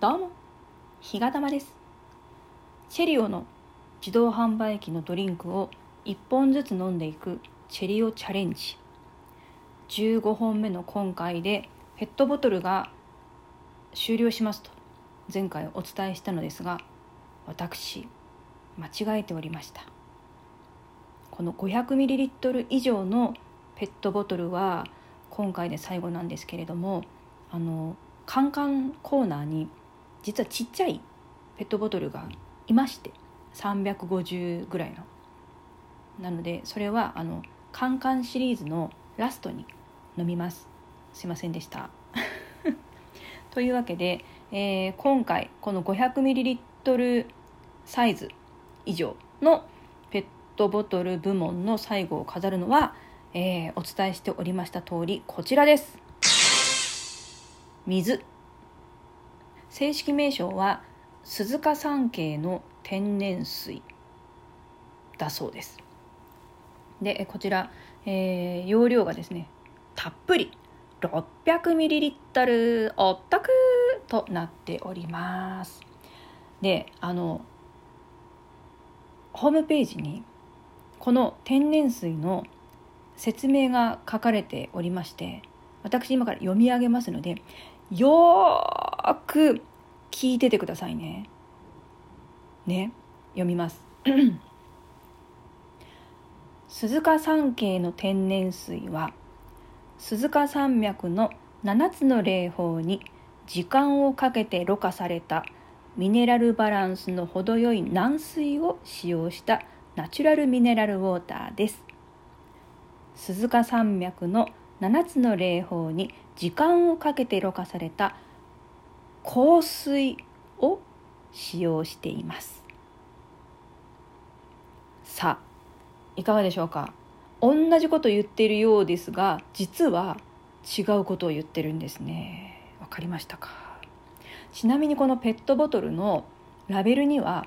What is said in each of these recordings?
どうも、ひがたまです。チェリオの自動販売機のドリンクを1本ずつ飲んでいくチェリオチャレンジ。15本目の今回でペットボトルが終了しますと前回お伝えしたのですが、私、間違えておりました。この 500ml 以上のペットボトルは今回で最後なんですけれども、あのカンカンコーナーに実はちっちゃいペットボトルがいまして350ぐらいの。なのでそれはあのカンカンシリーズのラストに飲みます。すいませんでした。というわけで、えー、今回この 500ml サイズ以上のペットボトル部門の最後を飾るのは、えー、お伝えしておりました通りこちらです。水。正式名称は鈴鹿山系の天然水だそうです。でこちら、えー、容量がですねたっぷり 600ml おったくとなっております。であのホームページにこの天然水の説明が書かれておりまして私今から読み上げますのでよく聞いててくださいね。ね、読みます。鈴鹿山系の天然水は鈴鹿山脈の7つの霊峰に時間をかけてろ過されたミネラルバランスの程よい軟水を使用したナチュラルミネラルウォーターです。鈴鹿山脈の7つの霊峰に時間をかけてろ過された香水を使用しています。さあいかがでしょうか？同じこと言っているようですが実は違うことを言ってるんですね。わかりましたか？ちなみにこのペットボトルのラベルには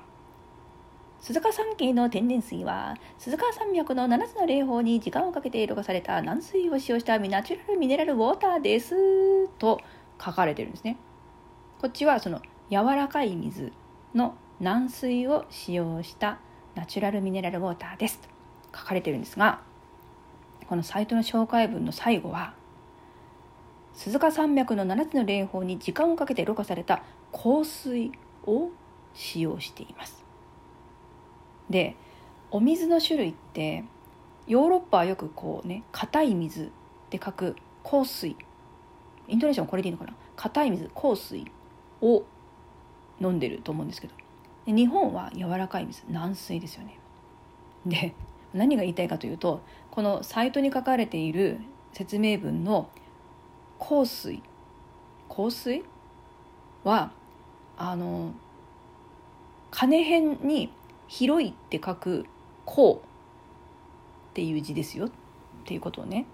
鈴鹿山系の天然水は鈴鹿山脈の7つの霊峰に時間をかけて色化された軟水を使用したナチュラルミネラルウォーターですと書かれてるんですね。こっちはその柔らかい水の軟水を使用したナチュラルミネラルウォーターですと書かれてるんですがこのサイトの紹介文の最後は鈴鹿山脈の7つの霊峰に時間をかけてろ過された香水を使用しています。でお水の種類ってヨーロッパはよくこうね硬い水で書く香水。インドネシアもこれでいいのかな？硬い水香水。を飲んでると思うんですけど。日本は柔らかい水軟水ですよね。で何が言いたいかというとこのサイトに書かれている説明文の香水。香水？はあの金辺に広いって書くこうっていう字ですよっていうことをね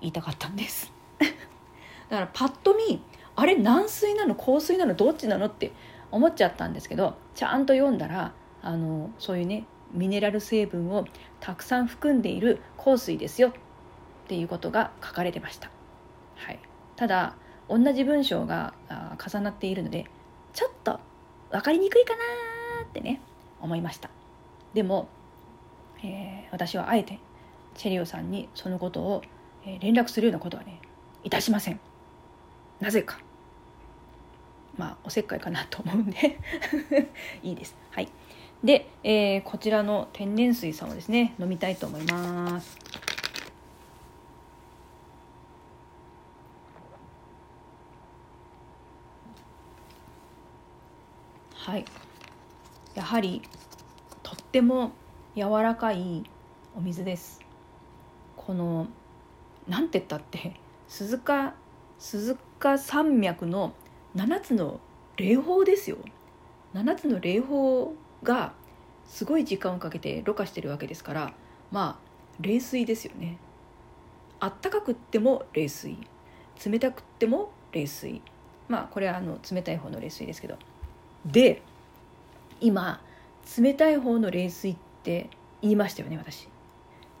言いたかったんです。だからパッと見あれ軟水なの硬水なのどっちなのって思っちゃったんですけどちゃんと読んだらあのそういうねミネラル成分をたくさん含んでいる香水ですよっていうことが書かれてました、はい、ただ同じ文章が重なっているのでちょっと分かりにくいかなってね思いました。でも、えー、私はあえてチェリオさんにそのことを、連絡するようなことはねいたしません。なぜか。まあおせっかいかなと思うんで。いいです。はい。で、えー、こちらの天然水さんをですね飲みたいと思います。はい。やはりとっても柔らかいお水です。このなんて言ったって鈴鹿鈴鹿鹿山脈の7つの霊峰ですよ。7つの霊峰がすごい時間をかけてろ過してるわけですからまあ冷水ですよね。あったかくっても冷水。冷たくっても冷水。まあこれはあの冷たい方の冷水ですけど。で今冷たい方の冷水って言いましたよね私。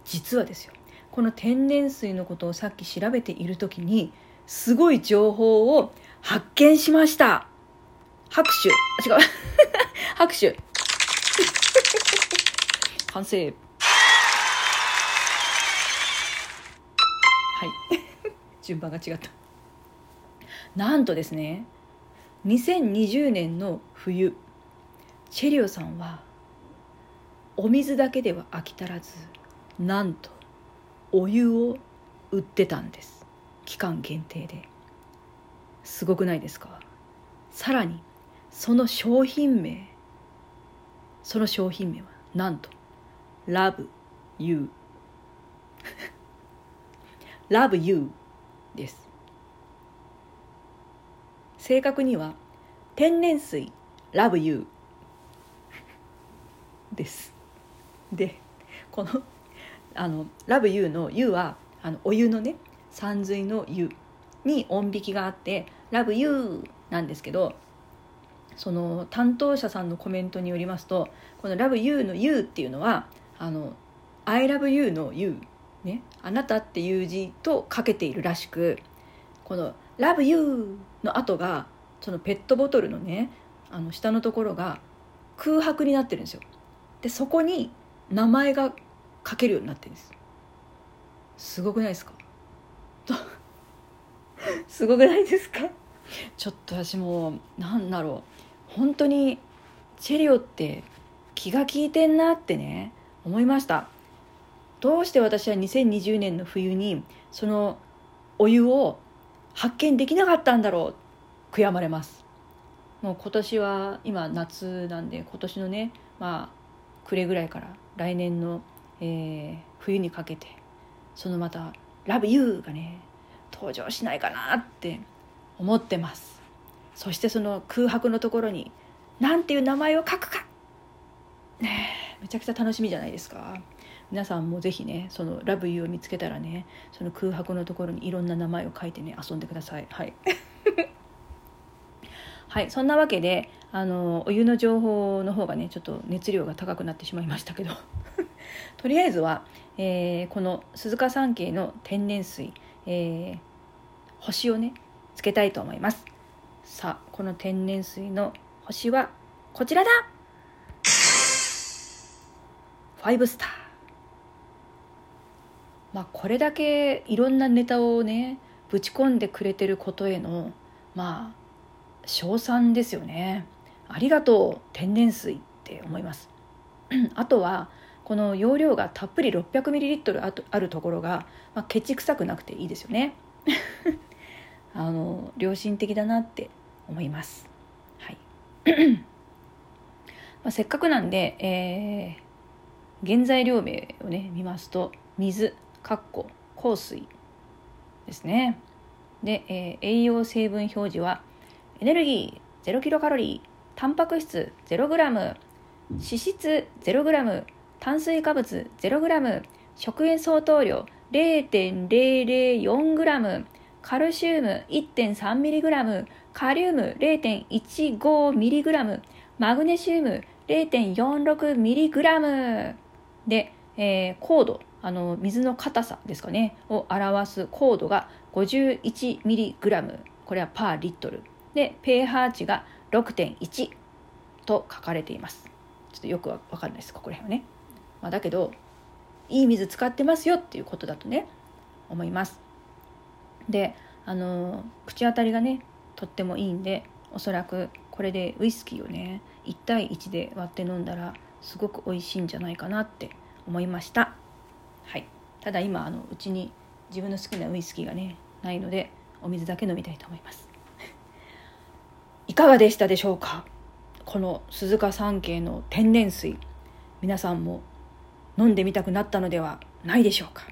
実はですよ。この天然水のことをさっき調べている時にすごい情報を発見しました。拍手。あ違う。拍手。完成はい。順番が違った。なんとですね2020年の冬チェリオさんはお水だけでは飽き足らずなんとお湯を売ってたんです。期間限定で。すごくないですか？さらにその商品名その商品名はなんと Love You Love You です。正確には天然水 Love You です。でこのあの「Love You」の「You は」あのお湯のね山水の「湯」に音引きがあって「Love You」なんですけどその担当者さんのコメントによりますとこの「Love You」の「You」っていうのはあの「I love you」の「You」ね「あなた」っていう字とかけているらしくこの「Love You」の後がそのペットボトルのねあの下のところが空白になってるんですよ。でそこに名前が書けるようになってるんです。すごくないですか？とすごくないですか？ちょっと私もなんだろう。本当にチェリオって気が利いてんなってね思いました。どうして私は2020年の冬にそのお湯を発見できなかったんだろう？悔やまれます。もう今年は今夏なんで今年のねまあ暮れぐらいから来年の、えー、冬にかけてそのまた「Love You」がね登場しないかなって思ってます。そしてその空白のところに何ていう名前を書くか。ねめちゃくちゃ楽しみじゃないですか。皆さんもぜひねその「ラブユーを見つけたらねその空白のところにいろんな名前を書いてね遊んでください。はい。はいそんなわけであのお湯の情報の方がねちょっと熱量が高くなってしまいましたけど。とりあえずは、えー、この鈴鹿山系の天然水、えー、星をねつけたいと思います。さあこの天然水の星はこちらだ !5 スター。まあこれだけいろんなネタをねぶち込んでくれてることへのまあ称賛ですよね。ありがとう天然水って思います。あとはこの容量がたっぷり 600ml あるところが、まあ、ケチ臭くなくていいですよね。あの良心的だなって思います、はい。まあ、せっかくなんで、えー、原材料名をね見ますと水かっこ香水ですね。で、えー、栄養成分表示はエネルギー0キロカロリータンパク質 0g 脂質 0g 炭水化物 0g 食塩相当量 0.004g カルシウム 1.3mg カリウム 0.15mg マグネシウム 0.46mg で、えー、高度あの水の硬さですかねを表す高度が 51mg これはパーリットル。で pH 値が6.1と書かれています。ちょっとよくわかんないですここら辺はね。まあ、だけどいい水使ってますよっていうことだとね思います。であの口当たりがねとってもいいんでおそらくこれでウイスキーをね1対1で割って飲んだらすごく美味しいんじゃないかなって思いました。はい。ただ今あのうちに自分の好きなウイスキーがねないのでお水だけ飲みたいと思います。いかがでしたでしょうか？この鈴鹿山系の天然水。皆さんも飲んでみたくなったのではないでしょうか。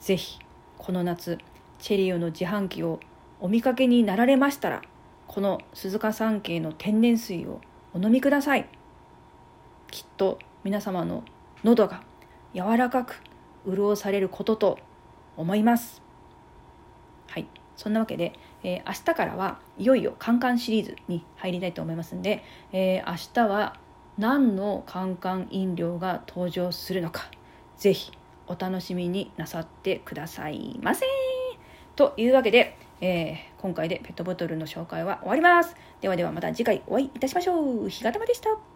ぜひこの夏チェリオの自販機をお見かけになられましたらこの鈴鹿山系の天然水をお飲みください。きっと皆様の喉が柔らかく潤されることと思います。はい。そんなわけで、えー、明日からはいよいよカンカンシリーズに入りたいと思いますんで、えー、明日は何のカンカン飲料が登場するのかぜひお楽しみになさってくださいませというわけで、えー、今回でペットボトルの紹介は終わります。ではではまた次回お会いいたしましょう。日がたまでした。